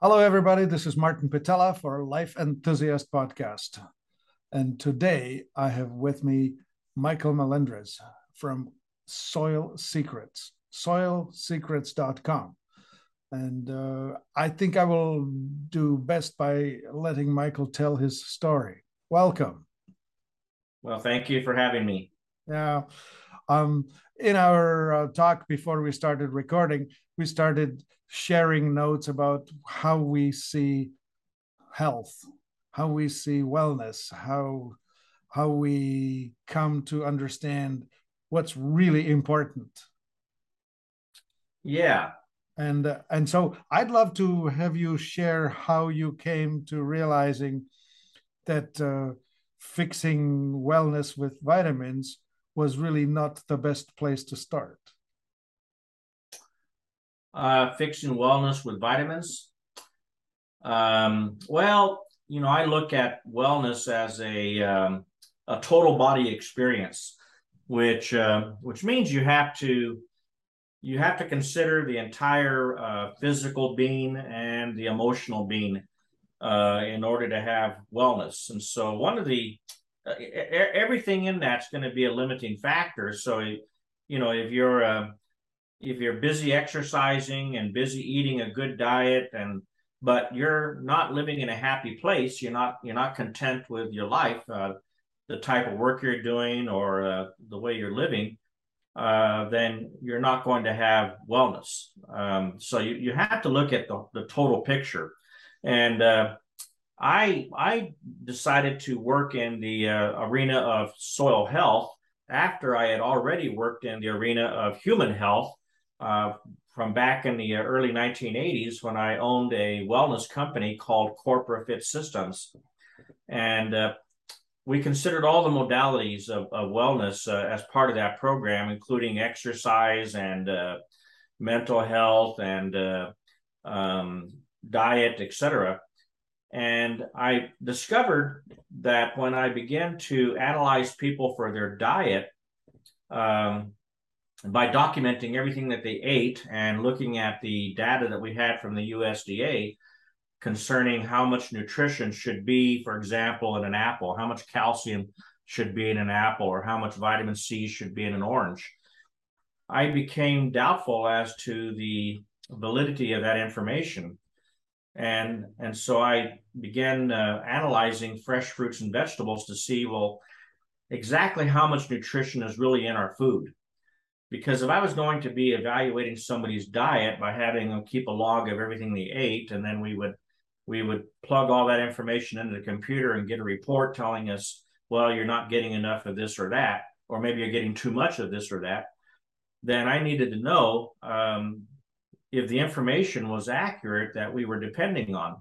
Hello, everybody. This is Martin Pytela for Life Enthusiast Podcast. And today I have with me Michael Melendres from Soil Secrets, soilsecrets.com. And uh, I think I will do best by letting Michael tell his story. Welcome. Well, thank you for having me. Yeah. Um, in our uh, talk before we started recording, we started sharing notes about how we see health, how we see wellness, how how we come to understand what's really important. Yeah. And uh, and so I'd love to have you share how you came to realizing that uh, fixing wellness with vitamins was really not the best place to start uh, fixing wellness with vitamins? Um, well, you know, I look at wellness as a um, a total body experience, which uh, which means you have to you have to consider the entire uh, physical being and the emotional being uh, in order to have wellness. And so, one of the uh, everything in that's going to be a limiting factor. So, you know, if you're uh, if you're busy exercising and busy eating a good diet and but you're not living in a happy place you're not you're not content with your life uh, the type of work you're doing or uh, the way you're living uh, then you're not going to have wellness. Um, so you, you have to look at the, the total picture. And uh, I I decided to work in the uh, arena of soil health after I had already worked in the arena of human health uh, from back in the early 1980s when I owned a wellness company called Corpora Fit Systems. And uh, we considered all the modalities of, of wellness uh, as part of that program, including exercise and uh, mental health and uh, um, diet, etc. And I discovered that when I began to analyze people for their diet, um, by documenting everything that they ate and looking at the data that we had from the USDA concerning how much nutrition should be, for example, in an apple, how much calcium should be in an apple, or how much vitamin C should be in an orange. I became doubtful as to the validity of that information. And, and so I began uh, analyzing fresh fruits and vegetables to see, well, exactly how much nutrition is really in our food because if I was going to be evaluating somebody's diet by having them keep a log of everything they ate, and then we would we would plug all that information into the computer and get a report telling us, well, you're not getting enough of this or that, or maybe you're getting too much of this or that, then I needed to know um, if the information was accurate that we were depending on.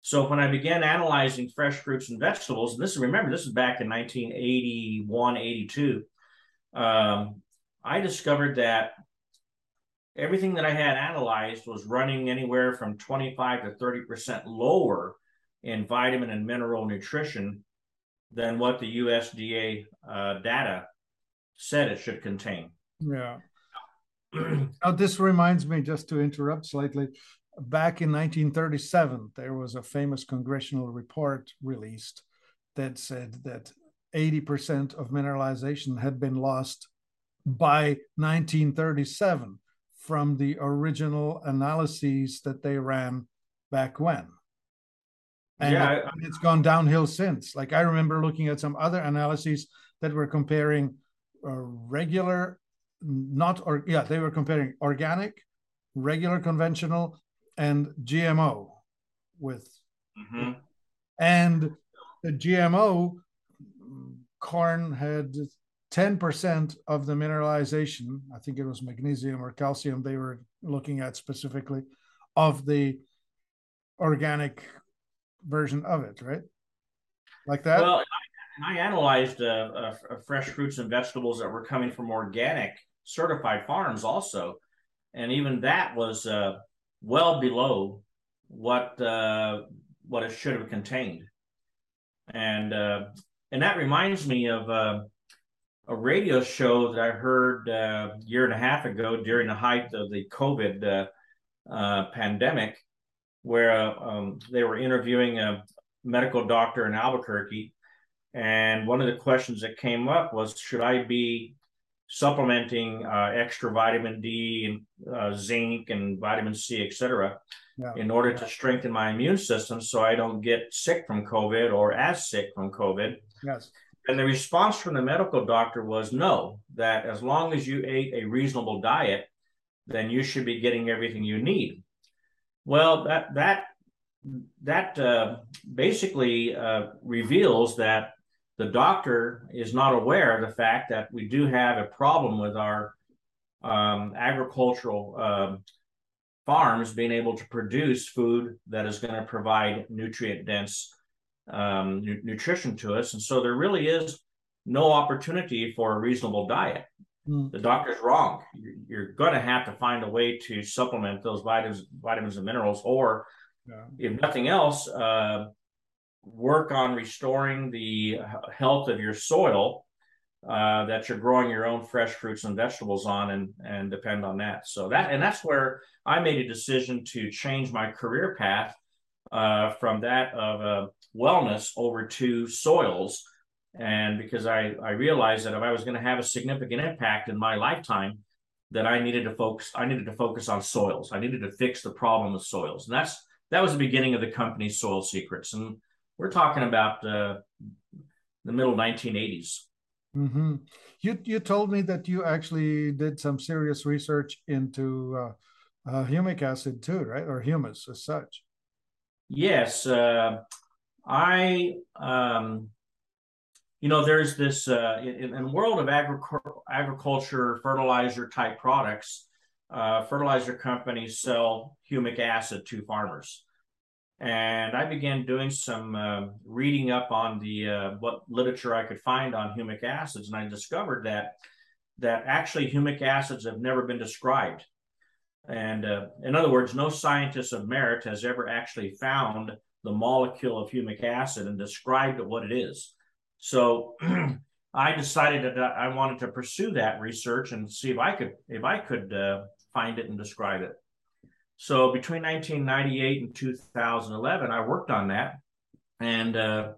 So when I began analyzing fresh fruits and vegetables, and this is remember this is back in 1981, 82. Um, I discovered that everything that I had analyzed was running anywhere from 25 to 30% lower in vitamin and mineral nutrition than what the USDA uh, data said it should contain. Yeah. now, this reminds me, just to interrupt slightly, back in 1937, there was a famous congressional report released that said that 80% of mineralization had been lost by 1937 from the original analyses that they ran back when. And yeah, it, it's gone downhill since. Like I remember looking at some other analyses that were comparing uh, regular, not or yeah, they were comparing organic, regular, conventional, and GMO with, mm-hmm. and the GMO corn had 10% of the mineralization, I think it was magnesium or calcium they were looking at specifically, of the organic version of it, right? Like that? Well, I, I analyzed uh, uh, uh, fresh fruits and vegetables that were coming from organic certified farms also. And even that was uh, well below what uh, what it should have contained. And uh, and that reminds me of a radio show that I heard uh, a year and a half ago during the height of the COVID uh, uh, pandemic. where um, they were interviewing a medical doctor in Albuquerque. And one of the questions that came up was Should I be supplementing uh, extra vitamin D and uh, zinc and vitamin C, et cetera, yeah. in order to strengthen my immune system so I don't get sick from COVID or as sick from COVID? Yes. And the response from the medical doctor was no, that as long as you ate a reasonable diet, then you should be getting everything you need. Well, that that that uh, basically uh, reveals that the doctor is not aware of the fact that we do have a problem with our um, agricultural uh, farms being able to produce food that is going to provide nutrient dense um, nu- nutrition to us. And so there really is no opportunity for a reasonable diet. Mm. The doctor's wrong. You're, you're going to have to find a way to supplement those vitamins, vitamins and minerals, or yeah. if nothing else, uh, work on restoring the health of your soil uh, that you're growing your own fresh fruits and vegetables on, and and depend on that. So that and that's where I made a decision to change my career path uh, from that of uh, wellness over to soils and because I, I realized that if I was going to have a significant impact in my lifetime, that I needed to focus I needed to focus on soils. I needed to fix the problem of soils, and that's that was the beginning of the company Soil Secrets, and we're talking about uh, the middle 1980s. Mm-hmm. You you told me that you actually did some serious research into uh, uh, humic acid too, right, or humus as such. Yes, uh, I um, you know, there's this uh, in, in world of agric- agriculture, fertilizer type products. Uh, fertilizer companies sell humic acid to farmers, and I began doing some uh, reading up on the uh, what literature I could find on humic acids, and I discovered that that actually humic acids have never been described. And uh, in other words, no scientist of merit has ever actually found the molecule of humic acid and described what it is. So I decided that I wanted to pursue that research and see if I could if I could uh, find it and describe it. So between 1998 and 2011, I worked on that, and uh,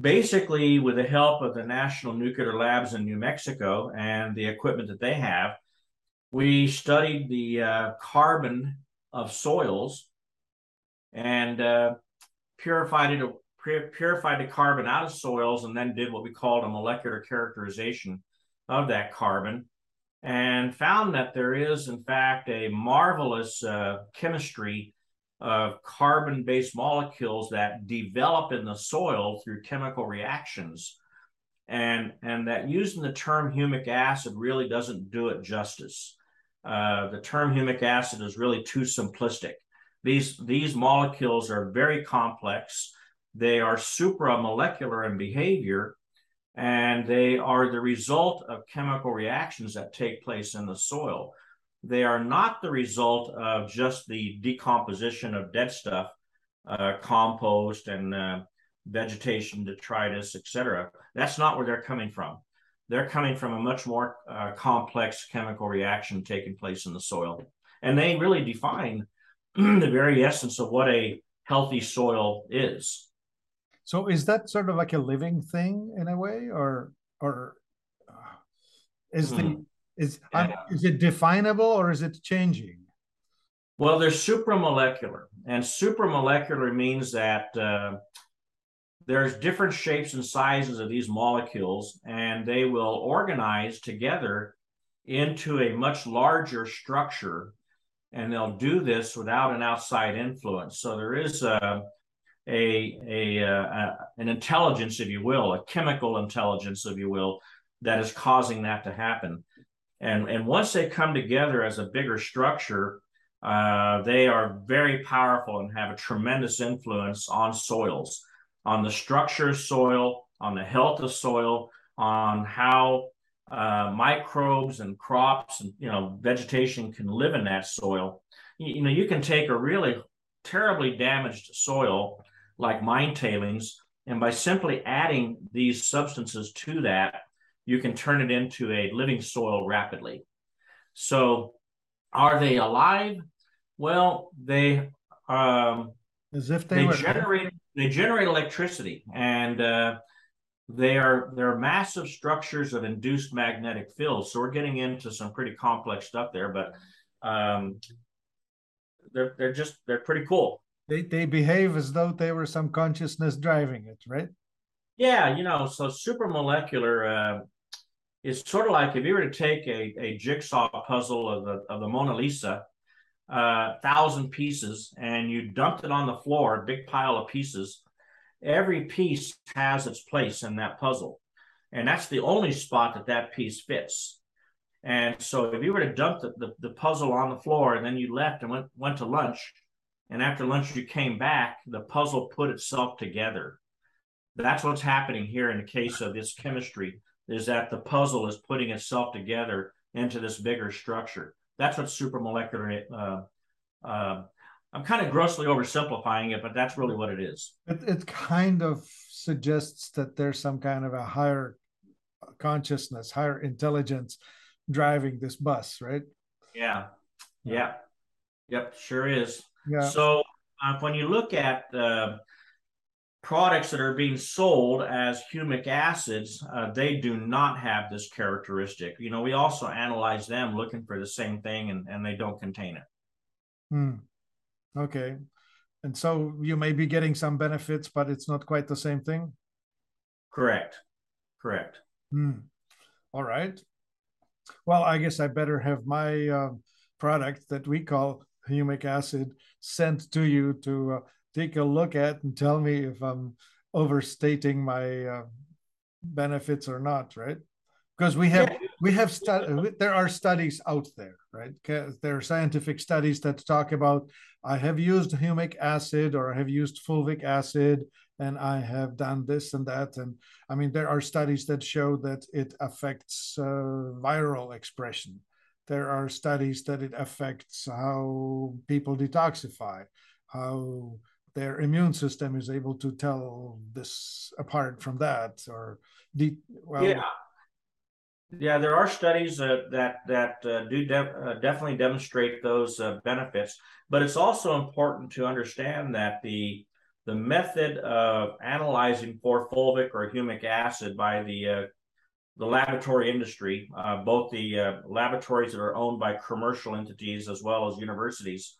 basically with the help of the National Nuclear Labs in New Mexico and the equipment that they have, we studied the uh, carbon of soils and uh, purified it purified the carbon out of soils and then did what we called a molecular characterization of that carbon and found that there is, in fact, a marvelous uh, chemistry of carbon based molecules that develop in the soil through chemical reactions. And, and that using the term humic acid really doesn't do it justice. Uh, the term humic acid is really too simplistic. These, these molecules are very complex. They are supramolecular in behavior, and they are the result of chemical reactions that take place in the soil. They are not the result of just the decomposition of dead stuff, uh, compost and uh, vegetation detritus, etc. That's not where they're coming from. They're coming from a much more uh, complex chemical reaction taking place in the soil. And they really define the very essence of what a healthy soil is. So is that sort of like a living thing in a way, or or uh, is the hmm. is yeah. is it definable or is it changing? Well, they're supramolecular, and supramolecular means that uh, there's different shapes and sizes of these molecules, and they will organize together into a much larger structure, and they'll do this without an outside influence. So there is a a, a, a, an intelligence, if you will, a chemical intelligence, if you will, that is causing that to happen. And, and once they come together as a bigger structure, uh, they are very powerful and have a tremendous influence on soils, on the structure of soil, on the health of soil, on how uh, microbes and crops and you know vegetation can live in that soil. You, you know, you can take a really terribly damaged soil like mine tailings. And by simply adding these substances to that, you can turn it into a living soil rapidly. So, are they alive? Well, they um, as if they, they were generate they generate electricity, and uh, they are they're massive structures of induced magnetic fields. So we're getting into some pretty complex stuff there, but um, they're they're just they're pretty cool. They they behave as though they were some consciousness driving it, right? Yeah, you know, so supramolecular uh, is sort of like if you were to take a, a jigsaw puzzle of the of the Mona Lisa, uh, thousand pieces, and you dumped it on the floor, a big pile of pieces. Every piece has its place in that puzzle, and that's the only spot that that piece fits. And so, if you were to dump the, the, the puzzle on the floor and then you left and went went to lunch, and after lunch you came back, the puzzle put itself together. That's what's happening here in the case of this chemistry is that the puzzle is putting itself together into this bigger structure. That's what supramolecular. Uh, uh, I'm kind of grossly oversimplifying it, but that's really what it is. It, it kind of suggests that there's some kind of a higher consciousness, higher intelligence driving this bus, right? Yeah. Yeah. Yep. Sure is. Yeah. So uh, when you look at uh, products that are being sold as humic acids, uh, they do not have this characteristic. You know, we also analyze them looking for the same thing and, and they don't contain it. Hmm. Okay. And so you may be getting some benefits, but it's not quite the same thing? Correct. Correct. Hmm. All right. Well, I guess I better have my uh, product that we call humic acid sent to you to uh, take a look at and tell me if I'm overstating my uh, benefits or not, right? Because we have yeah. we have stu- there are studies out there, right? There are scientific studies that talk about I have used humic acid or I have used fulvic acid and I have done this and that. And I mean, there are studies that show that it affects uh, viral expression. There are studies that it affects how people detoxify, how their immune system is able to tell this apart from that or de- well yeah. Yeah there are studies uh, that that uh, do de- uh, definitely demonstrate those uh, benefits but it's also important to understand that the the method of analyzing for fulvic or humic acid by the uh, the laboratory industry, uh, both the laboratories that are owned by commercial entities as well as universities,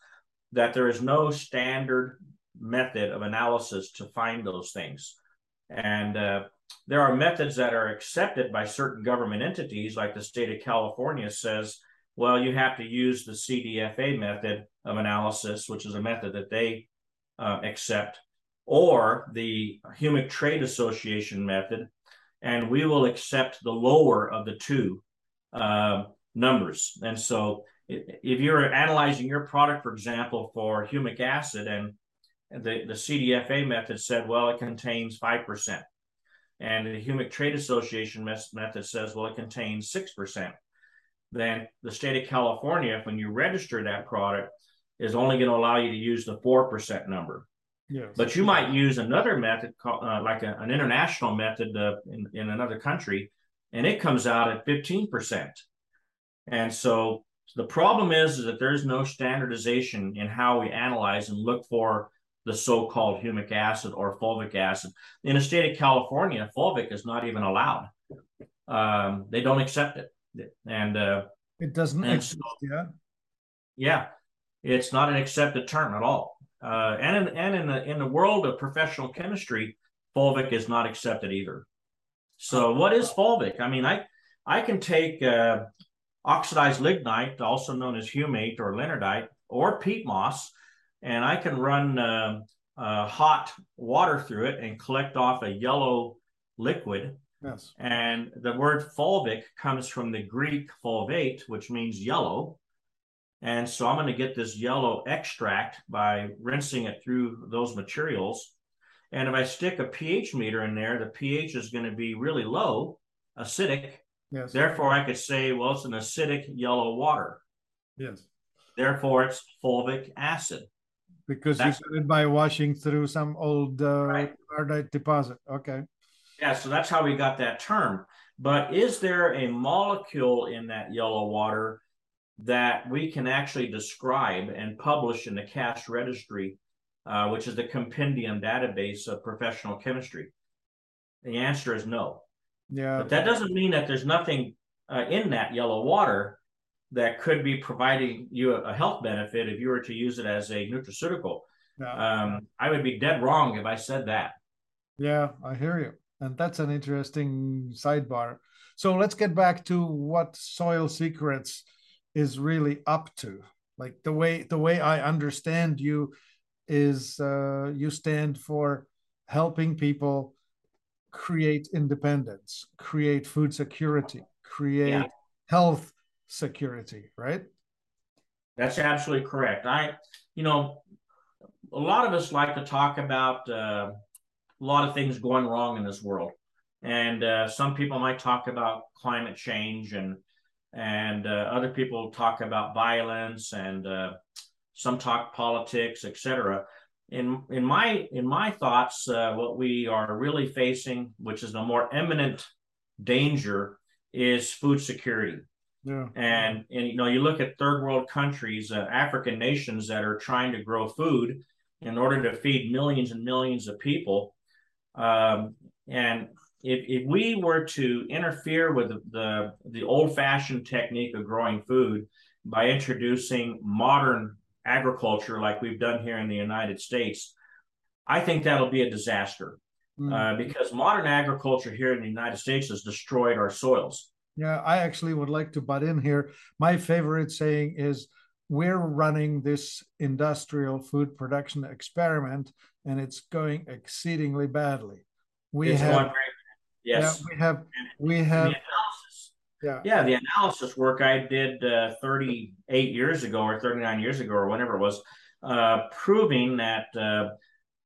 that there is no standard method of analysis to find those things. And uh, there are methods that are accepted by certain government entities, like the state of California says, well, you have to use the CDFA method of analysis, which is a method that they uh, accept, or the Humic Trade Association method, and we will accept the lower of the two uh, numbers. And so if you're analyzing your product, for example, for humic acid, and the, the CDFA method said, well, it contains 5%. And the Humic Trade Association method says, well, it contains 6%. Then the state of California, when you register that product, is only going to allow you to use the 4% number. Yes. But you might use another method, called, uh, like a, an international method uh, in, in another country, and it comes out at 15%. And so the problem is, is that there's no standardization in how we analyze and look for the so-called humic acid or fulvic acid. In the state of California, fulvic is not even allowed. Um, they don't accept it, and uh, it doesn't exist. yeah, yeah, it's not an accepted term at all. Uh, and in, and in the in the world of professional chemistry, fulvic is not accepted either. So, what is fulvic? I mean, I I can take uh, oxidized lignite, also known as humate or leonardite, or peat moss, and I can run uh, uh, hot water through it and collect off a yellow liquid. Yes. And the word fulvic comes from the Greek fulvate, which means yellow. And so I'm going to get this yellow extract by rinsing it through those materials. And if I stick a pH meter in there, the pH is going to be really low, acidic. Yes. Therefore, I could say, well, it's an acidic yellow water. Yes. Therefore, it's fulvic acid because that's, you did it by washing through some old uh, right. deposit. Okay. Yeah, so that's how we got that term. But is there a molecule in that yellow water that we can actually describe and publish in the CAS registry, uh, which is the compendium database of professional chemistry? The answer is no. Yeah. But that doesn't mean that there's nothing uh, in that yellow water that could be providing you a, a, health benefit if you were to use it as a nutraceutical. Yeah. Um, I would be dead wrong if I said that. Yeah, I hear you. And that's an interesting sidebar. So let's get back to what Soil Secrets is really up to. Like the way the way I understand you is uh, you stand for helping people create independence, create food security, create yeah. health security, right? That's absolutely correct. I, you know, a lot of us like to talk about uh, a lot of things going wrong in this world, and uh, some people might talk about climate change, and and uh, other people talk about violence, and uh, some talk politics, etc in in my in my thoughts, uh, what we are really facing, which is a more imminent danger, is food security. Yeah. And and you know you look at third world countries, uh, African nations that are trying to grow food in order to feed millions and millions of people. Um, and if, if we were to interfere with the, the, the old fashioned technique of growing food by introducing modern agriculture like we've done here in the United States, I think that'll be a disaster mm. uh, because modern agriculture here in the United States has destroyed our soils. Yeah, I actually would like to butt in here. My favorite saying is we're running this industrial food production experiment and it's going exceedingly badly. We it's have, yes, yeah, we have, we have, yeah. Yeah. The analysis work I did uh, 38 years ago or 39 years ago or whenever it was, uh, proving that uh,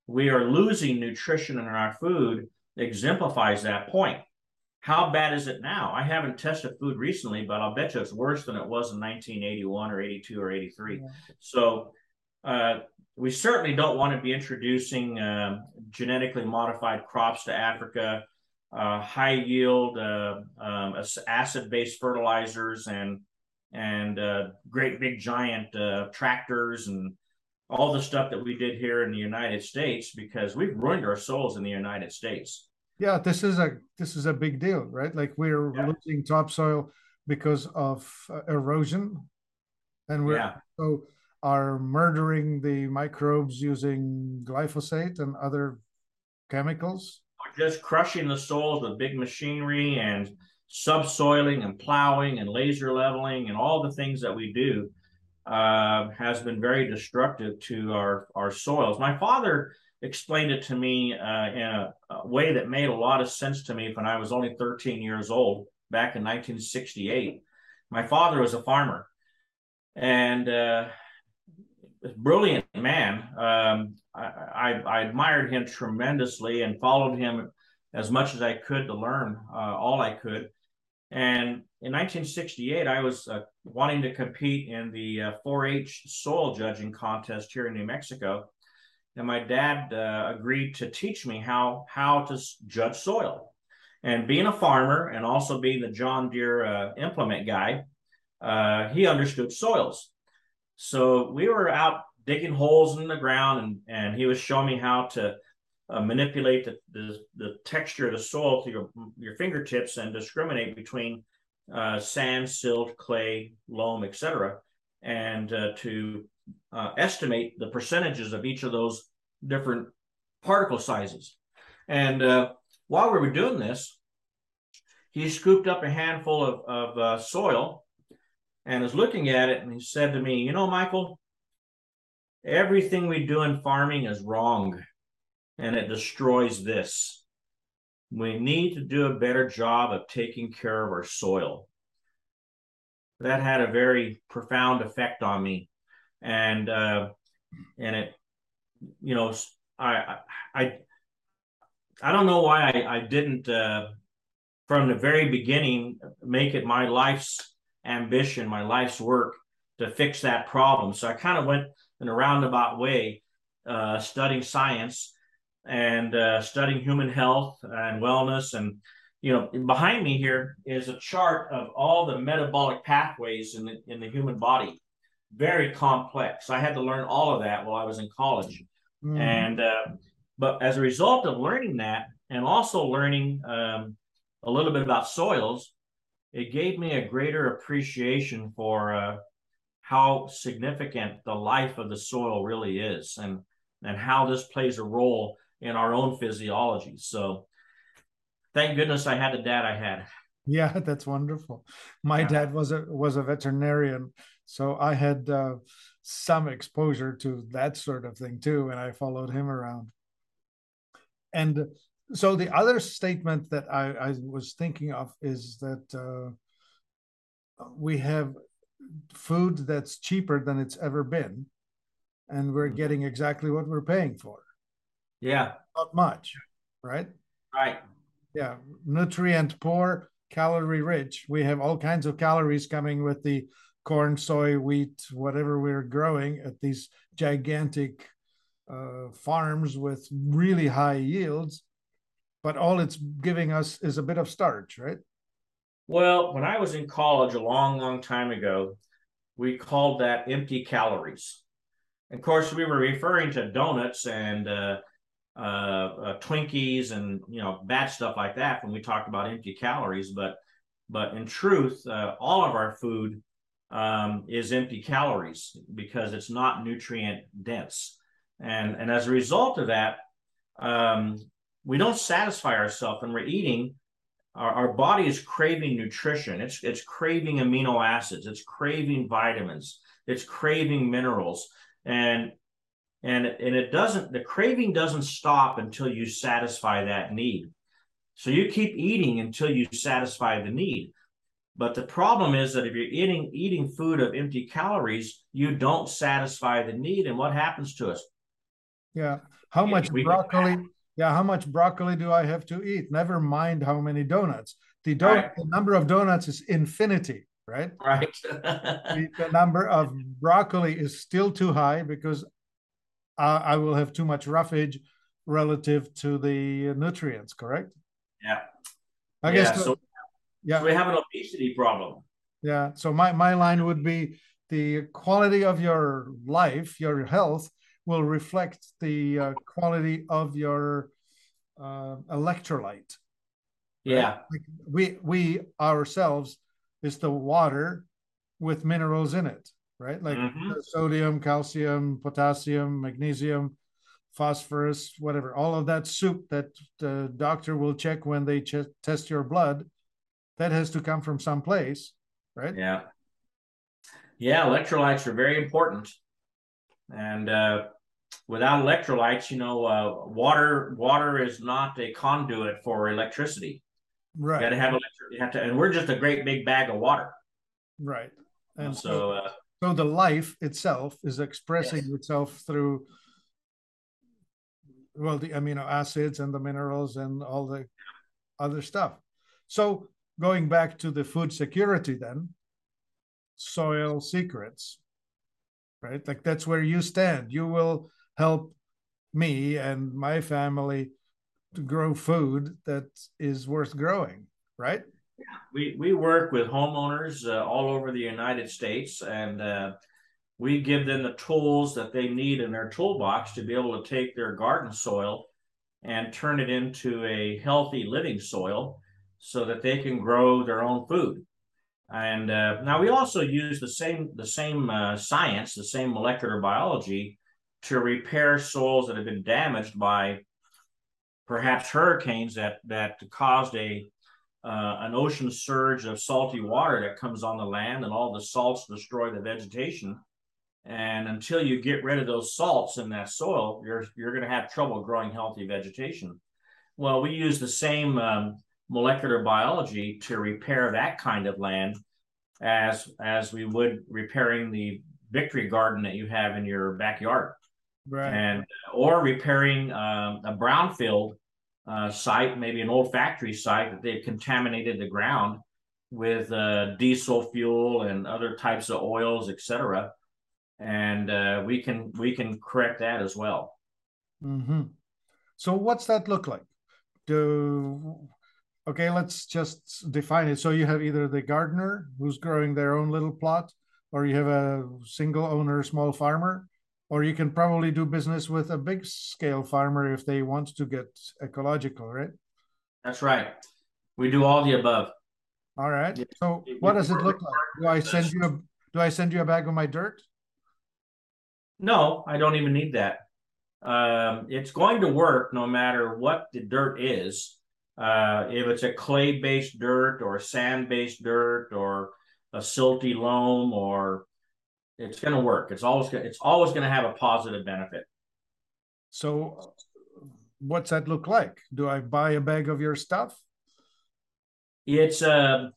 we are losing nutrition in our food exemplifies that point. How bad is it now? I haven't tested food recently, but I'll bet you it's worse than it was in 1981 or 82 or 83. Yeah. So uh, we certainly don't want to be introducing uh, genetically modified crops to Africa uh, high yield uh, um, acid based fertilizers and and uh, great big giant uh, tractors and all the stuff that we did here in the United States because we've ruined our souls in the United States. Yeah, this is a this is a big deal, right? Like we're yeah. losing topsoil because of uh, erosion, and we're yeah. so are murdering the microbes using glyphosate and other chemicals just crushing the soils with big machinery and subsoiling and plowing and laser leveling and all the things that we do uh, has been very destructive to our, our soils. My father explained it to me uh, in a, a, way that made a lot of sense to me when I was only 13 years old back in 1968. My father was a farmer and uh, brilliant man. Um, I, I, I, admired him tremendously and followed him as much as I could to learn uh, all I could. And in 1968, I was uh, wanting to compete in the 4-H uh, soil judging contest here in New Mexico, and my dad uh, agreed to teach me how how to judge soil. And being a farmer and also being the John Deere uh, implement guy, he understood soils. So we were out digging holes in the ground, and and he was showing me how to uh, manipulate the, the, the texture of the soil to your your fingertips and discriminate between uh, sand, silt, clay, loam, etc., and uh, to uh, estimate the percentages of each of those different particle sizes. And uh, while we were doing this, he scooped up a handful of, of uh, soil and was looking at it and he said to me, You know, Michael, everything we do in farming is wrong and it destroys this. We need to do a better job of taking care of our soil. That had a very profound effect on me. And, uh, and it, you know, I, I, I don't know why I, I didn't, uh, from the very beginning, make it my life's ambition, my life's work to fix that problem. So I kind of went in a roundabout way, uh, studying science and uh, studying human health and wellness. And, you know, behind me here is a chart of all the metabolic pathways in the, in the human body. Very complex. I had to learn all of that while I was in college. Mm. And, uh, but as a result of learning that and also learning um, a little bit about soils, it gave me a greater appreciation for uh, how significant the life of the soil really is and, and how this plays a role in our own physiology. So, thank goodness I had the dad I had. Yeah, that's wonderful. My yeah. dad was a was a veterinarian, so I had uh, some exposure to that sort of thing too, and I followed him around. And so the other statement that I, I was thinking of is that uh, we have food that's cheaper than it's ever been, and we're mm-hmm. getting exactly what we're paying for. Yeah, not much, right? Right yeah nutrient poor calorie rich. We have all kinds of calories coming with the corn soy wheat whatever we're growing at these gigantic uh, farms with really high yields. But all it's giving us is a bit of starch right? Well when i was in college a long long time ago we called that empty calories. Of course we were referring to donuts and uh, uh, uh, Twinkies and you know bad stuff like that when we talk about empty calories. But but in truth, uh, all of our food um, is empty calories because it's not nutrient dense, and and as a result of that, um, we don't satisfy ourselves when we're eating. Our, our body is craving nutrition. It's it's craving amino acids. It's craving vitamins. It's craving minerals. And and and it doesn't the craving doesn't stop until you satisfy that need. So you keep eating until you satisfy the need. But the problem is that if you're eating eating food of empty calories you don't satisfy the need. And what happens to us? Yeah. How much we, broccoli yeah how much broccoli do i have to eat? Never mind how many donuts. The, donut, right. the number of donuts is infinity right? Right. The number of broccoli is still too high because uh, I will have too much roughage relative to the nutrients, correct? Yeah. I yeah, guess. So, yeah. So we have an obesity problem. Yeah. So my, my line would be the quality of your life, your health will reflect the uh, quality of your uh, electrolyte. Yeah. Like we we ourselves is the water with minerals in it right? Like mm-hmm. sodium, calcium, potassium, magnesium, phosphorus, whatever. All of that soup that the doctor will check when they ch- test your blood, that has to come from someplace, right? Yeah. Yeah, electrolytes are very important. And uh, without electrolytes, you know, uh, water water is not a conduit for electricity. Right. You got to have electric. You have to, and we're just a great big bag of water. Right. And so, uh, so the life itself is expressing yes. itself through well the amino acids and the minerals and all the other stuff. So going back to the food security then soil secrets right? Like that's where you stand. You will help me and my family to grow food that is worth growing right we we work with homeowners uh, all over the United States, and uh, we give them the tools that they need in their toolbox to be able to take their garden soil and turn it into a healthy living soil, so that they can grow their own food. And uh, now we also use the same the same uh, science, the same molecular biology, to repair soils that have been damaged by perhaps hurricanes that that caused a uh, an ocean surge of salty water that comes on the land, and all the salts destroy the vegetation. And until you get rid of those salts in that soil, you're you're going to have trouble growing healthy vegetation. Well, we use the same um, molecular biology to repair that kind of land as as we would repairing the victory garden that you have in your backyard, right? And or repairing um, a brownfield uh, site, maybe an old factory site that they've contaminated the ground with uh, diesel fuel and other types of oils, etc. And uh, we can we can correct that as well. Mm-hmm. So what's that look like? Do okay, let's just define it. So you have either the gardener who's growing their own little plot, or you have a single owner, small farmer, or you can probably do business with a big scale farmer if they want to get ecological, right? That's right. We do all the above. All right. So what does it look like? Do I send you a do I send you a bag of my dirt? No, I don't even need that. Um, it's going to work no matter what the dirt is. Uh, if it's a clay based dirt or sand based dirt or a silty loam or it's going to work. It's always gonna, it's always going to have a positive benefit. So, what's that look like? Do I buy a bag of your stuff? It's uh,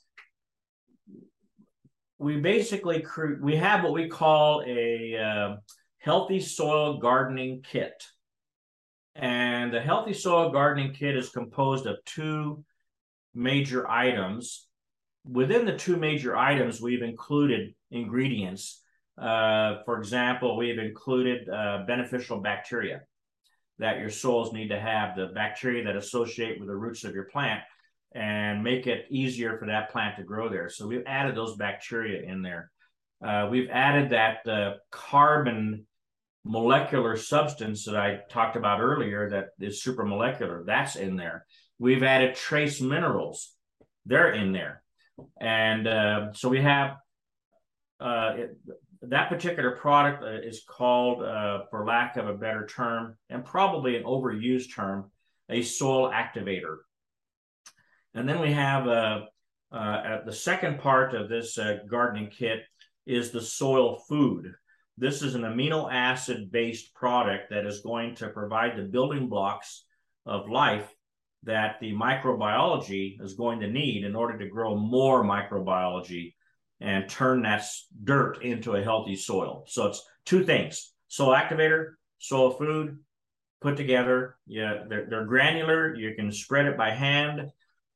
we basically cre- we have what we call a uh, healthy soil gardening kit. And the healthy soil gardening kit is composed of two major items. Within the two major items, we've included ingredients. Uh, for example, we've included uh, beneficial bacteria that your soils need to have, the bacteria that associate with the roots of your plant and make it easier for that plant to grow there. So we've added those bacteria in there. Uh, we've added that uh, carbon molecular substance that I talked about earlier that is supramolecular. That's in there. We've added trace minerals. They're in there. And uh, so we have uh, that particular product uh, is called, uh, for lack of a better term, and probably an overused term, a soil activator. And then we have uh, uh, the second part of this gardening kit is the soil food. This is an amino acid based product that is going to provide the building blocks of life that the microbiology is going to need in order to grow more microbiology and turn that dirt into a healthy soil. So it's two things soil activator, soil food put together. Yeah, they're, they're granular. You can spread it by hand.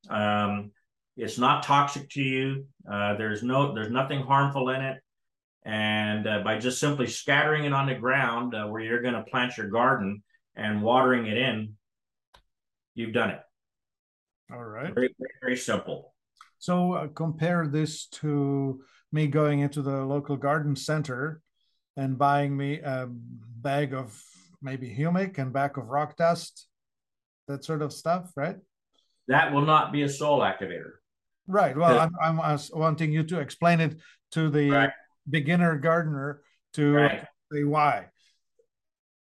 Um, it's not toxic to you. Uh, there's no there's nothing harmful in it. And uh, by just simply scattering it on the ground uh, where you're going to plant your garden and watering it in, you've done it. All right. Very, very, very simple. So uh, compare this to me going into the local garden center and buying me a bag of maybe humic and bag of rock dust, that sort of stuff, right? That will not be a soil activator. Right. Well, I'm, I'm wanting you to explain it to the right beginner gardener to right. say why.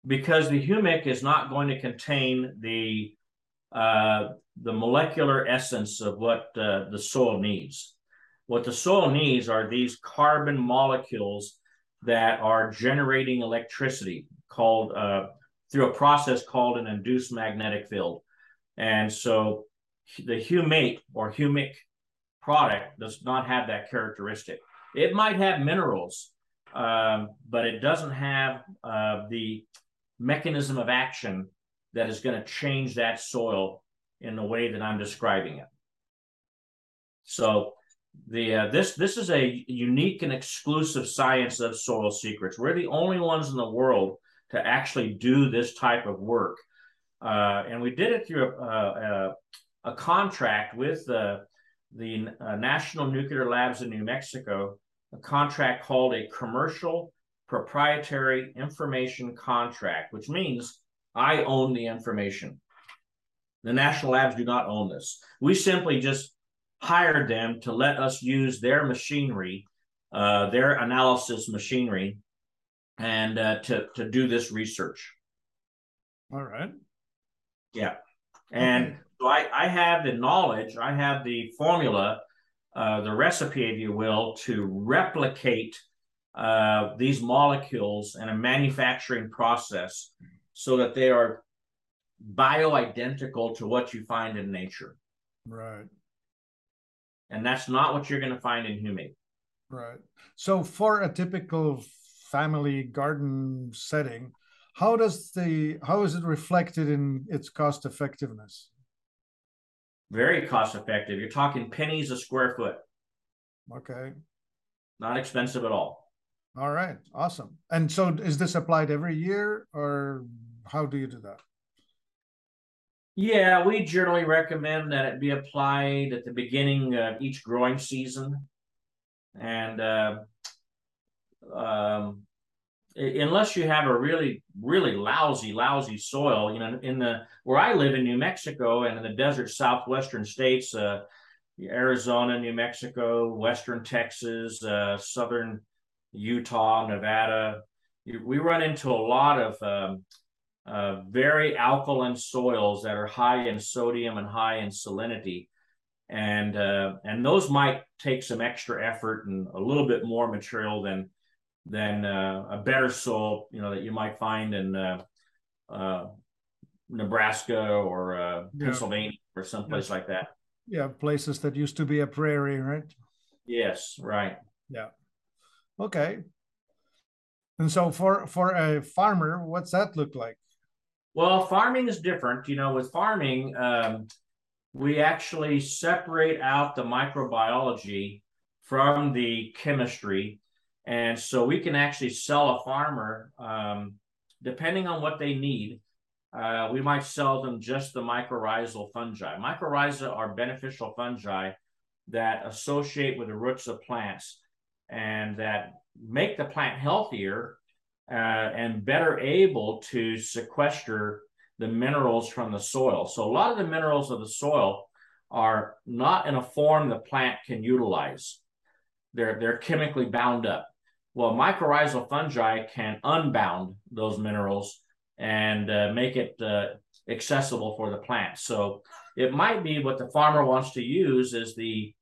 Because the humic is not going to contain the uh, the molecular essence of what uh, the soil needs. What the soil needs are these carbon molecules that are generating electricity called uh, through a process called an induced magnetic field. And so the humate or humic product does not have that characteristic. It might have minerals, um, but it doesn't have uh, the mechanism of action that is going to change that soil in the way that I'm describing it. So the uh, this this is a unique and exclusive science of soil secrets. We're the only ones in the world to actually do this type of work, uh, and we did it through a, a, a contract with the the uh, National Nuclear Labs in New Mexico a contract called a commercial proprietary information contract, which means I own the information. The national labs do not own this. We simply just hired them to let us use their machinery, uh, their analysis machinery, and uh, to to do this research. All right. Yeah, and okay. so I I have the knowledge, I have the formula uh, the recipe, if you will, to replicate uh, these molecules in a manufacturing process so that they are bioidentical to what you find in nature. Right. And that's not what you're going to find in humic. Right. So for a typical family garden setting, how does the how is it reflected in its cost effectiveness? Very cost effective. You're talking pennies a square foot. Okay. Not expensive at all. All right. Awesome. And so is this applied every year or how do you do that? Yeah, we generally recommend that it be applied at the beginning of each growing season. And uh, um, unless you have a really, really lousy, lousy soil, you know, in the where I live in New Mexico and in the desert southwestern states, uh, Arizona, New Mexico, western Texas, uh, southern Utah, Nevada, we run into a lot of um, uh, very alkaline soils that are high in sodium and high in salinity. And uh, and those might take some extra effort and a little bit more material than than uh, a better soil, you know, that you might find in uh, uh, Nebraska or uh, Pennsylvania or someplace yeah. like that. Yeah, places that used to be a prairie, right? Yes, right. Yeah. Okay. And so for for a farmer, what's that look like? Well, farming is different. You know, with farming, um, we actually separate out the microbiology from the chemistry. And so we can actually sell a farmer, um, depending on what they need, uh, we might sell them just the mycorrhizal fungi. Mycorrhiza are beneficial fungi that associate with the roots of plants and that make the plant healthier uh, and better able to sequester the minerals from the soil. So a lot of the minerals of the soil are not in a form the plant can utilize. They're, they're chemically bound up. Well, mycorrhizal fungi can unbound those minerals and uh, make it uh, accessible for the plant. So it might be what the farmer wants to use is the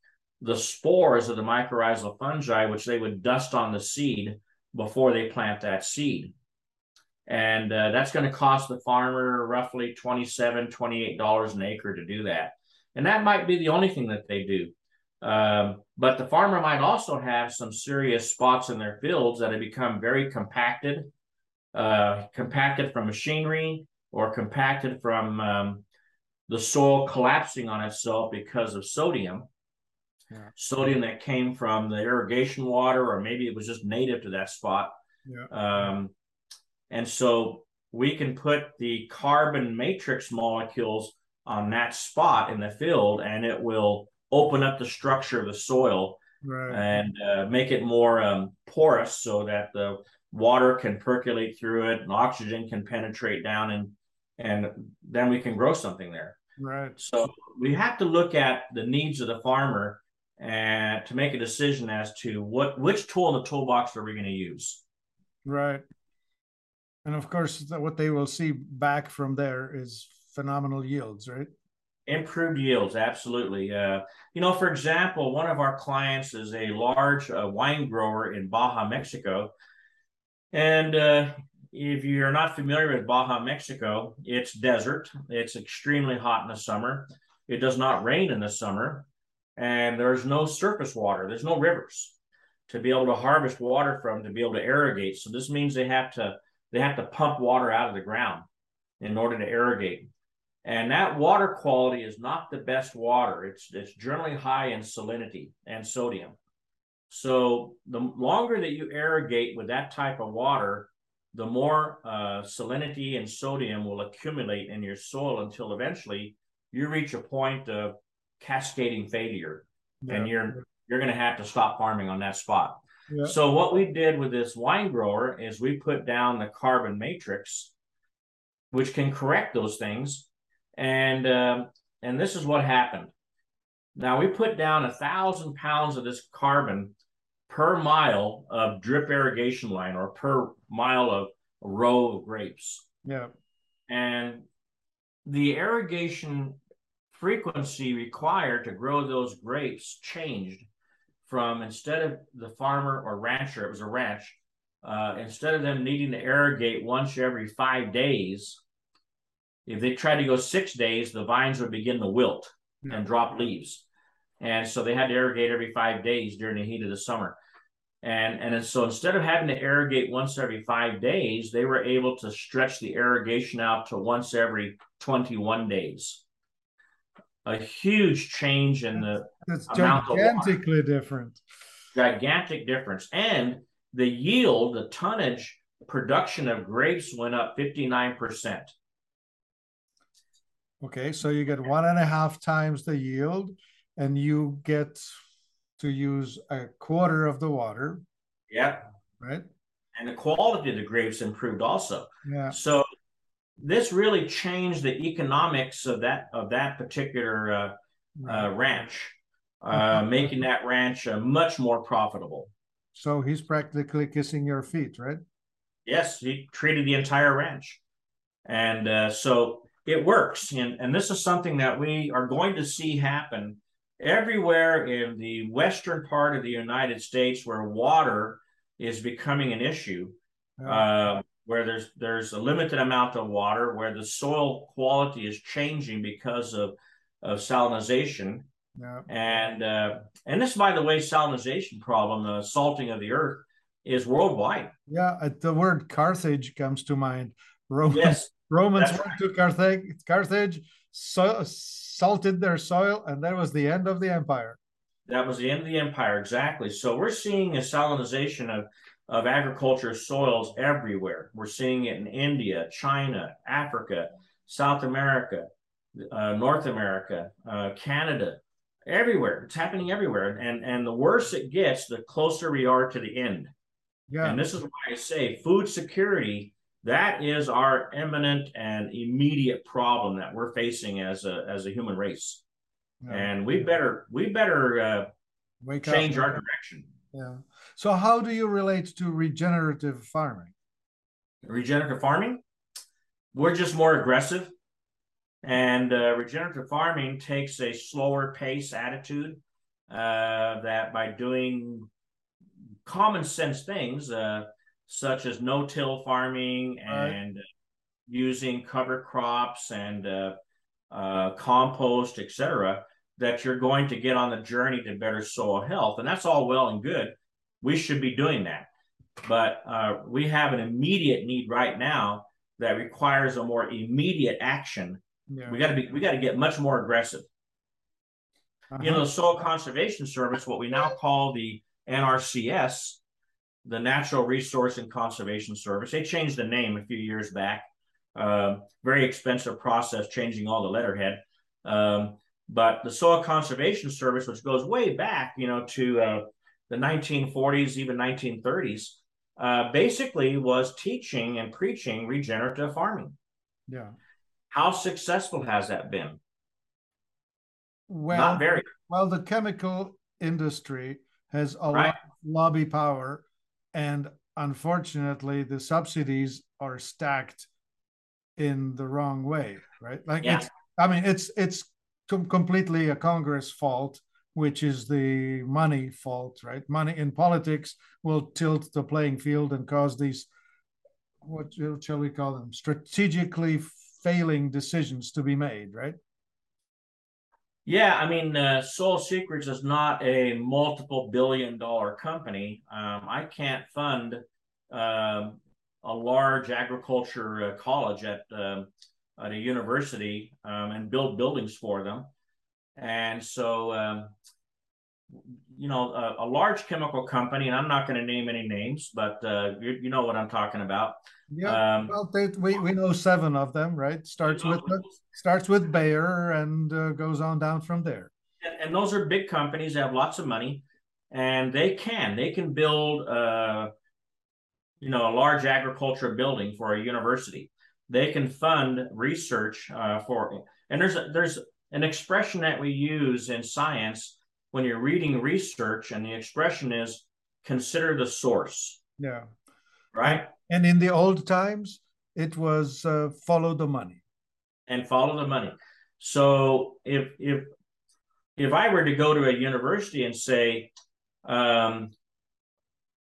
the spores of the mycorrhizal fungi, which they would dust on the seed before they plant that seed. And uh, that's going to cost the farmer roughly $27, $28 an acre to do that. And that might be the only thing that they do. Um, but the farmer might also have some serious spots in their fields that have become very compacted, uh, compacted from machinery or compacted from um, the soil collapsing on itself because of sodium yeah. sodium that came from the irrigation water, or maybe it was just native to that spot. Yeah. Um, and so we can put the carbon matrix molecules on that spot in the field, and it will open up the structure of the soil right. and uh, make it more um, porous so that the water can percolate through it and oxygen can penetrate down and and then we can grow something there. Right. So we have to look at the needs of the farmer and to make a decision as to what which tool in the toolbox are we going to use. Right. And of course, what they will see back from there is phenomenal yields, right? Improved yields, absolutely. Uh, you know, for example, one of our clients is a large uh, wine grower in Baja, Mexico. And uh, if you're not familiar with Baja, Mexico, it's desert. It's extremely hot in the summer. It does not rain in the summer and there's no surface water, there's no rivers to be able to harvest water from to be able to irrigate. So this means they have to they have to pump water out of the ground in order to irrigate. And that water quality is not the best water. It's it's generally high in salinity and sodium. So the longer that you irrigate with that type of water, the more uh, salinity and sodium will accumulate in your soil until eventually you reach a point of cascading failure, yeah. and you're you're going to have to stop farming on that spot. Yeah. So what we did with this wine grower is we put down the carbon matrix, which can correct those things, and um, and this is what happened. Now we put down a thousand pounds of this carbon per mile of drip irrigation line or per mile of row of grapes. Yeah. And the irrigation frequency required to grow those grapes changed from instead of the farmer or rancher, it was a ranch, uh, instead of them needing to irrigate once every five days, if they tried to go six days, the vines would begin to wilt and drop leaves. And so they had to irrigate every five days during the heat of the summer. And, and so instead of having to irrigate once every five days, they were able to stretch the irrigation out to once every 21 days a huge change in the That's gigantically different. Gigantic difference. And the yield, the tonnage production of grapes went up 59%. Okay, so you get one and a half times the yield, and you get to use a quarter of the water. Yeah. Right. And the quality of the grapes improved also. Yeah. So this really changed the economics of that of that particular uh, uh, ranch, uh, making that ranch uh, much more profitable. So he's practically kissing your feet, right? Yes, he treated the entire ranch, and uh, so it works. And and this is something that we are going to see happen everywhere in the western part of the United States where water is becoming an issue. Uh, where there's there's a limited amount of water, where the soil quality is changing because of of salinization, yeah. and uh, and this, by the way, salinization problem, the salting of the earth, is worldwide. Yeah, uh, the word Carthage comes to mind. Romans, yes, Romans went right. to Carthage, Carthage, so, salted their soil, and that was the end of the empire. That was the end of the empire, exactly. So we're seeing a salinization of of agriculture soils everywhere. We're seeing it in India, China, Africa, South America, uh, North America, uh, Canada, everywhere. It's happening everywhere. And, and the worse it gets, the closer we are to the end. Yeah. And this is why I say food security, that is our imminent and immediate problem that we're facing as a, as a human race. Yeah. And we better, we better uh, change up. our direction. Yeah. So, how do you relate to regenerative farming? Regenerative farming, we're just more aggressive. And uh, regenerative farming takes a slower pace attitude uh, that by doing common sense things, uh, such as no till farming and right. using cover crops and uh, uh, compost, etc., that you're going to get on the journey to better soil health. And that's all well and good we should be doing that. But uh, we have an immediate need right now that requires a more immediate action. Yeah. We got to be we got to get much more aggressive. Uh-huh. You know, the Soil Conservation Service, what we now call the NRCS, the Natural Resource and Conservation Service. They changed the name a few years back. Uh, very expensive process changing all the letterhead. Um, but the Soil Conservation Service, which goes way back, you know, to uh, the 1940s, even 1930s, uh, basically was teaching and preaching regenerative farming. Yeah. How successful has that been? Well, Not very. Well, the chemical industry has a right. lot of lobby power, and unfortunately, the subsidies are stacked in the wrong way. Right? Like yeah. it's. I mean, it's it's completely a Congress fault which is the money fault, right? Money in politics will tilt the playing field and cause these, what shall we call them, strategically failing decisions to be made, right? Yeah, I mean, uh, Soil Secrets is not a multiple billion dollar company. Um, I can't fund uh, a large agriculture uh, college at, um, at a university um, and build buildings for them. And so, um, you know, a, a, large chemical company, and I'm not going to name any names, but uh, you, you, know what I'm talking about. Yeah, um, well, they, we we know seven of them, right? Starts with starts with Bayer and uh, goes on down from there. And, and, those are big companies. They have lots of money, and they can they can build, uh, you know, a large agriculture building for a university. They can fund research uh, for, and there's a, there's an expression that we use in science when you're reading research, and the expression is consider the source. Yeah. Right. And in the old times, it was uh, follow the money. And follow the money. So if if if I were to go to a university and say, um,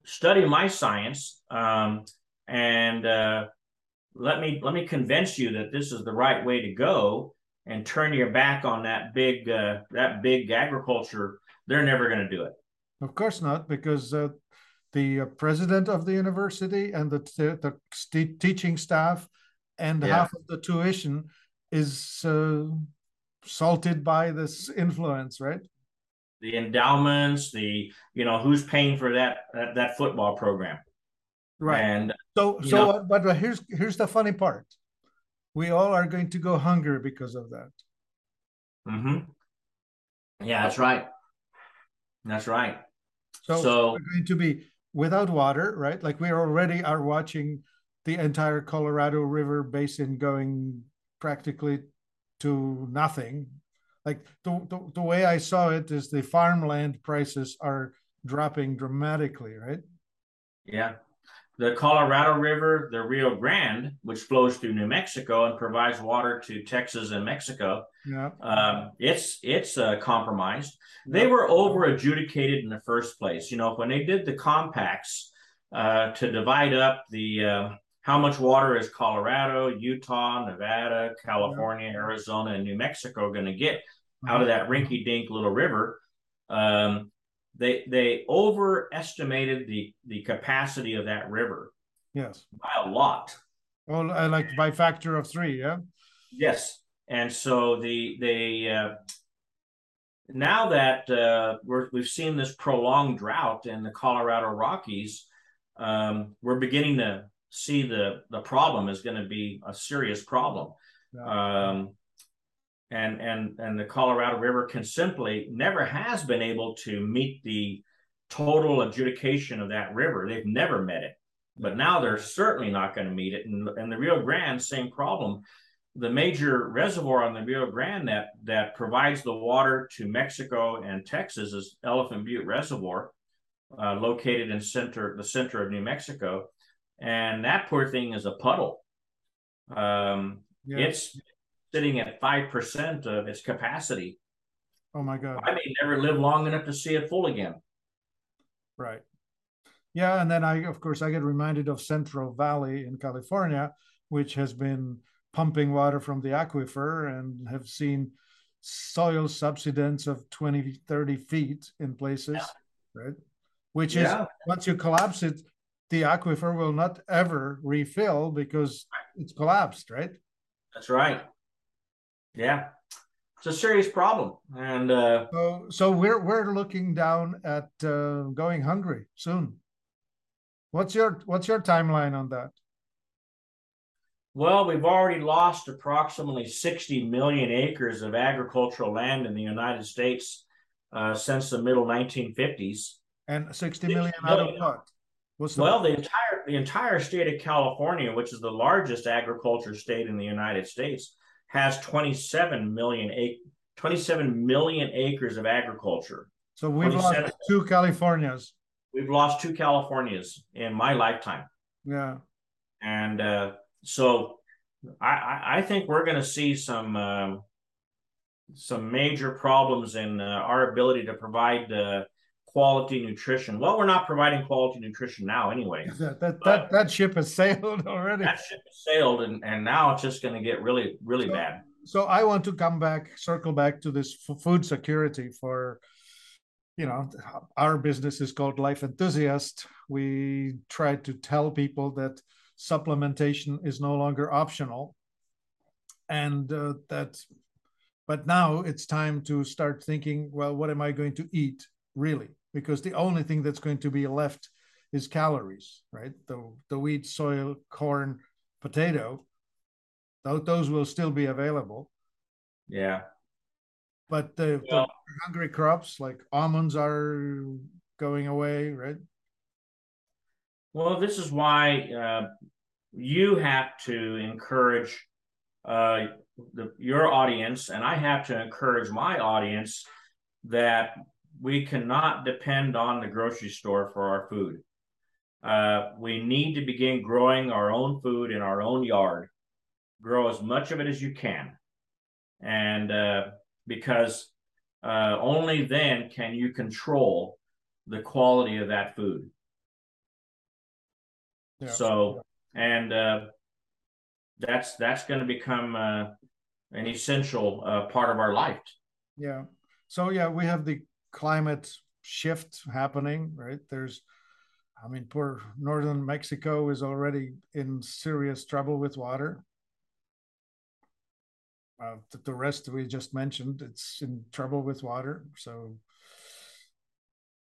study my science, um, and uh, let me let me convince you that this is the right way to go, and turn your back on that big uh, that big agriculture, they're never going to do it. Of course not, because uh, the uh, president of the university and the the, the teaching staff and yeah. half of the tuition is uh, salted by this influence, right? The endowments, the you know who's paying for that that, that football program, right? And so so, know, but, but here's here's the funny part we all are going to go hungry because of that. Mm-hmm. Yeah, that's right. That's right. So, so we're going to be without water, right? Like we already are watching the entire Colorado River basin going practically to nothing. Like the, the, the way I saw it is the farmland prices are dropping dramatically, right? Yeah. The Colorado River, the Rio Grande, which flows through New Mexico and provides water to Texas and Mexico, yeah. Um, it's it's uh, compromised. They were over adjudicated in the first place. You know, when they did the compacts uh, to divide up the uh, how much water is Colorado, Utah, Nevada, California, Arizona, and New Mexico going to get out of that rinky-dink little river? Um, they they overestimated the the capacity of that river. Yes, by a lot. Well, like by factor of three, yeah. Yes, and so the they uh, now that uh, we're, we've seen this prolonged drought in the Colorado Rockies, um, we're beginning to see the the problem is going to be a serious problem. Yeah. Um, and and and the Colorado River can simply never has been able to meet the total adjudication of that river. They've never met it, but now they're certainly not going to meet it. And, and the Rio Grande, same problem. The major reservoir on the Rio Grande that that provides the water to Mexico and Texas is Elephant Butte Reservoir, uh, located in center the center of New Mexico, and that poor thing is a puddle. Um, yeah. It's sitting at 5% of its capacity. Oh my God. I may never live long enough to see it full again. Right. Yeah. And then I, of course, I get reminded of Central Valley in California, which has been pumping water from the aquifer and have seen soil subsidence of 20, 30 feet in places, yeah. right? Which yeah. is once you collapse it, the aquifer will not ever refill because it's collapsed, right? That's right. Yeah, it's a serious problem, and uh, so so we're we're looking down at uh, going hungry soon. What's your what's your timeline on that? Well, we've already lost approximately 60 million acres of agricultural land in the United States uh, since the middle 1950s. And 60 million, out of what? What's the well, the entire the entire state of California, which is the largest agriculture state in the United States, has 27 million ac- 27 million acres of agriculture. So we've lost two Californias. We've lost two Californias in my lifetime. Yeah. And uh, so I, I think we're going to see some um, some major problems in uh, our ability to provide uh, quality nutrition. Well, we're not providing quality nutrition now anyway. That that that, that, ship has sailed already. That ship has sailed, and, and now it's just going to get really, really so, bad. So I want to come back, circle back to this food security for, you know, our business is called Life Enthusiast. We try to tell people that supplementation is no longer optional, and uh, that. But now it's time to start thinking. Well, what am I going to eat? Really, because the only thing that's going to be left is calories, right? The, the wheat, soil, corn, potato, those, those will still be available. Yeah. But the, well, the hungry crops like almonds are going away, right? Well, this is why uh, you have to encourage uh, the, your audience, and I have to encourage my audience that we cannot depend on the grocery store for our food. Uh, we need to begin growing our own food in our own yard. Grow as much of it as you can, and uh, because uh, only then can you control the quality of that food. Yeah. So, and uh, that's that's going to become uh, an essential uh, part of our life. Yeah. So yeah, we have the climate shift happening, right? There's, I mean, poor northern Mexico is already in serious trouble with water. Uh, the rest we just mentioned, it's in trouble with water. So,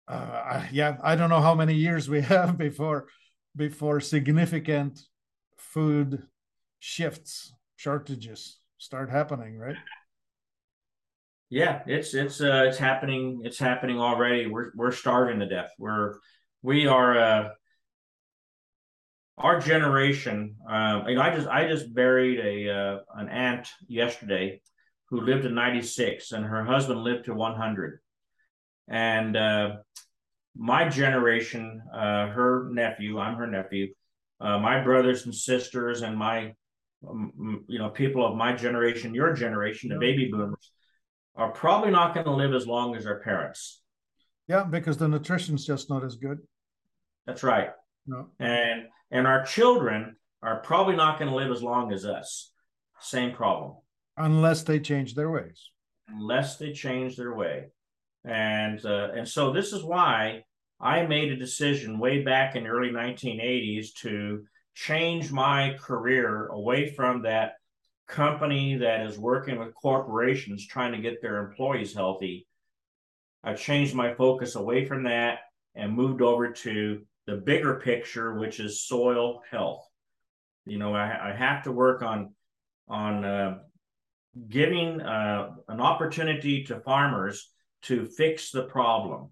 uh, I, yeah, I don't know how many years we have before before significant food shifts shortages start happening, right? Yeah, it's it's uh, it's happening. It's happening already. We're we're starving to death. We're we are uh, our generation. Um, you know, I just I just buried a uh, an aunt yesterday who lived to 96, and her husband lived to 100. And uh, my generation, uh, her nephew, I'm her nephew, uh, my brothers and sisters, and my um, you know people of my generation, your generation, the baby boomers, are probably not going to live as long as their parents. Yeah, because the nutrition's just not as good. That's right. No. And and our children are probably not going to live as long as us. Same problem. Unless they change their ways. Unless they change their way. And uh, and so this is why I made a decision way back in the early 1980s to change my career away from that company that is working with corporations trying to get their employees healthy. I changed my focus away from that and moved over to the bigger picture, which is soil health. You know, I, I have to work on on uh, giving uh, an opportunity to farmers to fix the problem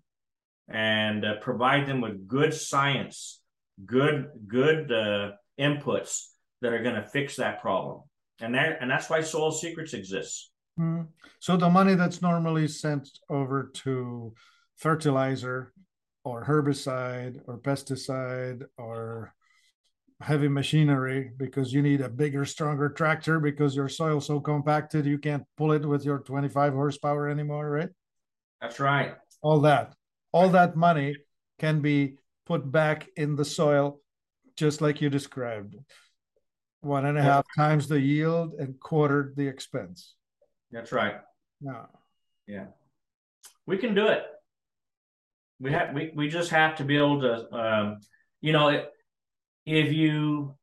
and uh, provide them with good science, good good uh, inputs that are going to fix that problem. And that and that's why Soil Secrets exists. Mm. So the money that's normally sent over to fertilizer or herbicide or pesticide or heavy machinery because you need a bigger stronger tractor because your soil's so compacted you can't pull it with your 25 horsepower anymore right that's right all that all that money can be put back in the soil just like you described one and a half times the yield and quartered the expense. That's right. Yeah. Yeah. We can do it. We have we, we just have to be able to um, you know if you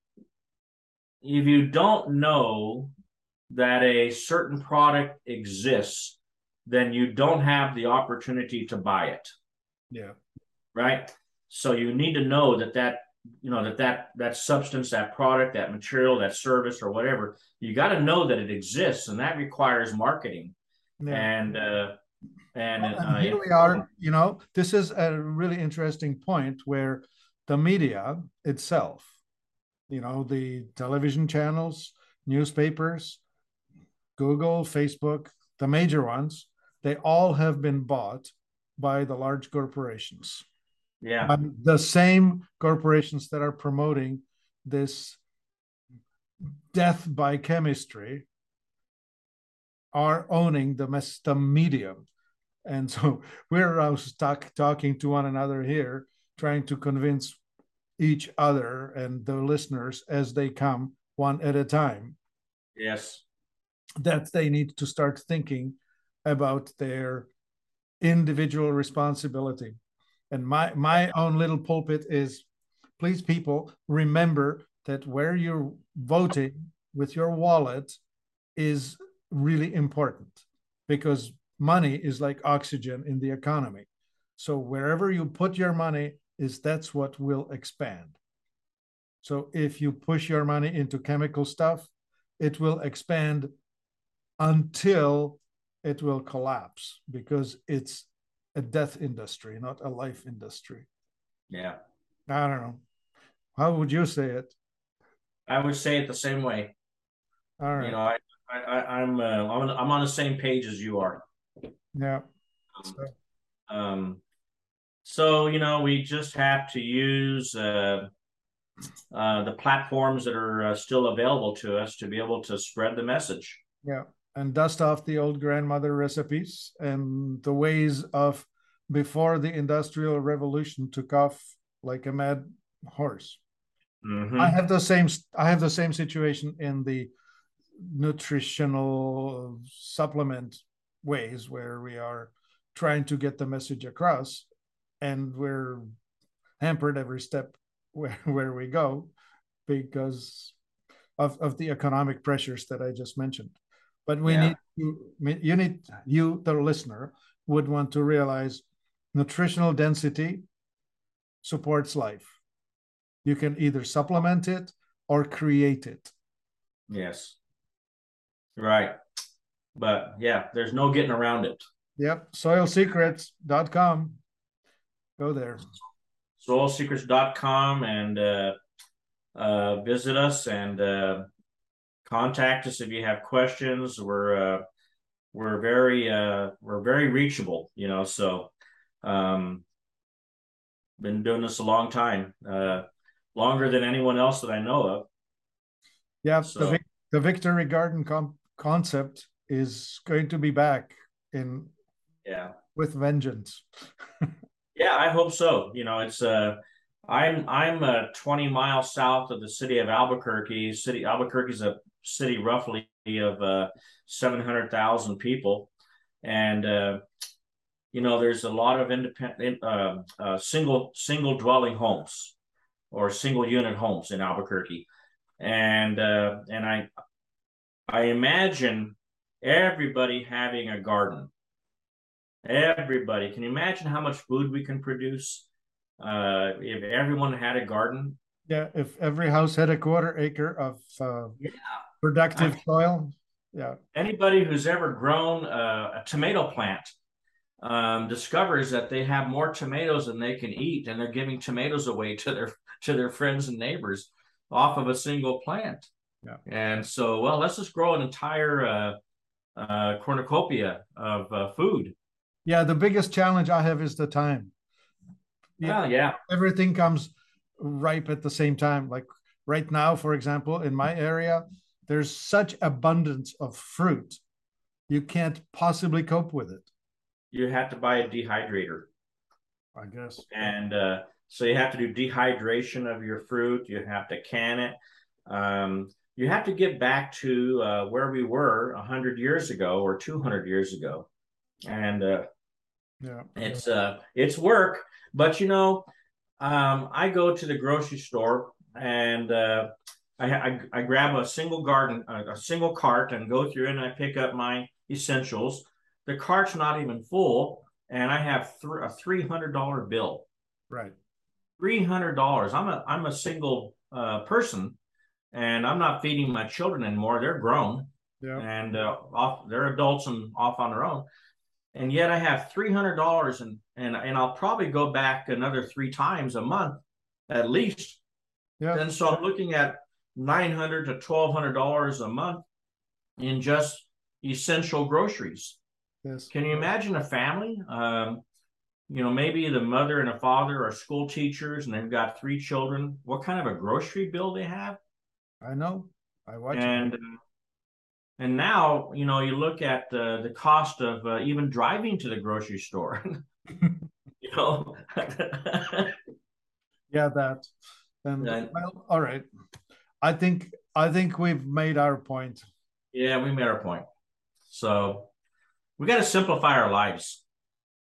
if you don't know that a certain product exists then you don't have the opportunity to buy it. Yeah. Right? So you need to know that that you know that that that substance that product that material that service or whatever you got to know that it exists and that requires marketing yeah. and uh and, and uh, here we are you know this is a really interesting point where the media itself you know the television channels newspapers google facebook the major ones they all have been bought by the large corporations yeah the same corporations that are promoting this death by chemistry are owning the, the medium and so we're uh, stuck talking to one another here, trying to convince each other and the listeners as they come one at a time. Yes. That they need to start thinking about their individual responsibility. And my my own little pulpit is please people remember that where you're voting with your wallet is really important because money is like oxygen in the economy. So wherever you put your money is that's what will expand. So if you push your money into chemical stuff, it will expand until it will collapse because it's a death industry, not a life industry. Yeah. I don't know. How would you say it? I would say it the same way. All right. You know, I, I, I'm, uh, I'm, I'm on the same page as you are. Yeah. Um, um, so you know, we just have to use uh, uh, the platforms that are uh, still available to us to be able to spread the message. Yeah, and dust off the old grandmother recipes and the ways of before the industrial revolution took off like a mad horse. Mm-hmm. I have the same. I have the same situation in the nutritional supplement ways where we are trying to get the message across and we're hampered every step where, where we go because of, of the economic pressures that I just mentioned. But we yeah. need to, you need you, the listener, would want to realize nutritional density supports life. You can either supplement it or create it. Yes. Right. But yeah, there's no getting around it. Yep. Soilsecrets.com. Go there. Soilsecrets.com and uh, uh, visit us and uh, contact us if you have questions. We're uh, we're very uh, we're very reachable, you know. So, um, been doing this a long time, uh, longer than anyone else that I know of. Yeah, so, the, the Victory Garden concept is going to be back in yeah with vengeance. yeah, I hope so. You know, it's uh I'm I'm uh, 20 miles south of the city of Albuquerque. City Albuquerque is a city roughly of uh, 700,000 people, and uh, you know there's a lot of independent uh, uh, single single dwelling homes or single unit homes in Albuquerque, and uh, and I I imagine everybody having a garden. Everybody, can you imagine how much food we can produce uh, if everyone had a garden? Yeah, if every house had a quarter acre of uh, yeah. productive I, soil. Yeah. Anybody who's ever grown a, a tomato plant um, discovers that they have more tomatoes than they can eat, and they're giving tomatoes away to their to their friends and neighbors off of a single plant. Yeah. And so, well, let's just grow an entire uh, uh, cornucopia of uh, food. Yeah, the biggest challenge I have is the time. Yeah, yeah. Everything comes ripe at the same time. Like right now, for example, in my area, there's such abundance of fruit, you can't possibly cope with it. You have to buy a dehydrator. I guess. And uh, so you have to do dehydration of your fruit. You have to can it. Um, you have to get back to uh, where we were 100 years ago or 200 years ago and uh, yeah it's uh it's work but you know um, i go to the grocery store and uh, I, I, I grab a single garden a, a single cart and go through and i pick up my essentials the cart's not even full and i have th- a $300 bill right $300 i'm a i'm a single uh, person and I'm not feeding my children anymore. They're grown yeah. and uh, off. They're adults and off on their own. And yet I have three hundred dollars, and and and I'll probably go back another three times a month, at least. Yeah. And so I'm looking at nine hundred to twelve hundred dollars a month in just essential groceries. Yes. Can you imagine a family? Um, you know, maybe the mother and a father are school teachers and they've got three children. What kind of a grocery bill they have? I know. I watch and it. And now you know you look at uh, the cost of uh, even driving to the grocery store. you know. yeah, that. And well, all right. I think I think we've made our point. Yeah, we made our point. So we got to simplify our lives.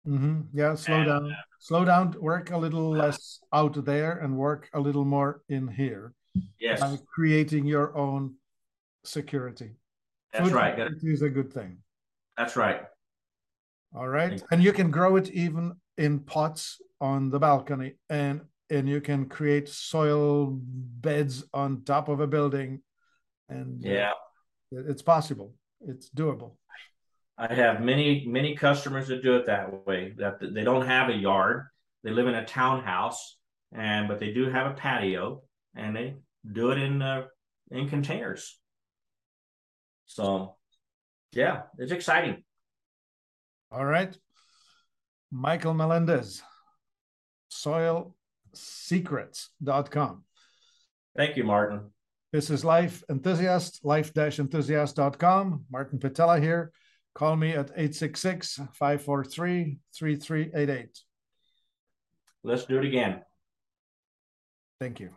Mm-hmm. Yeah, slow and, down. Uh, slow down. Work a little less out there and work a little more in here yes. by creating your own security. That's Food right. Is a good thing. That's right. All right, and you can grow it even in pots on the balcony, and and you can create soil beds on top of a building, and yeah, it's possible. It's doable. I have many many customers that do it that way. That they don't have a yard, they live in a townhouse, and but they do have a patio, and they do it in uh, in containers. So, yeah, it's exciting. All right, Michael Melendez, soilsecrets.com. Thank you, Martin. This is Life Enthusiast, life-enthusiast.com. Martin Pytela here. Call me at 866 543 3388. Let's do it again. Thank you.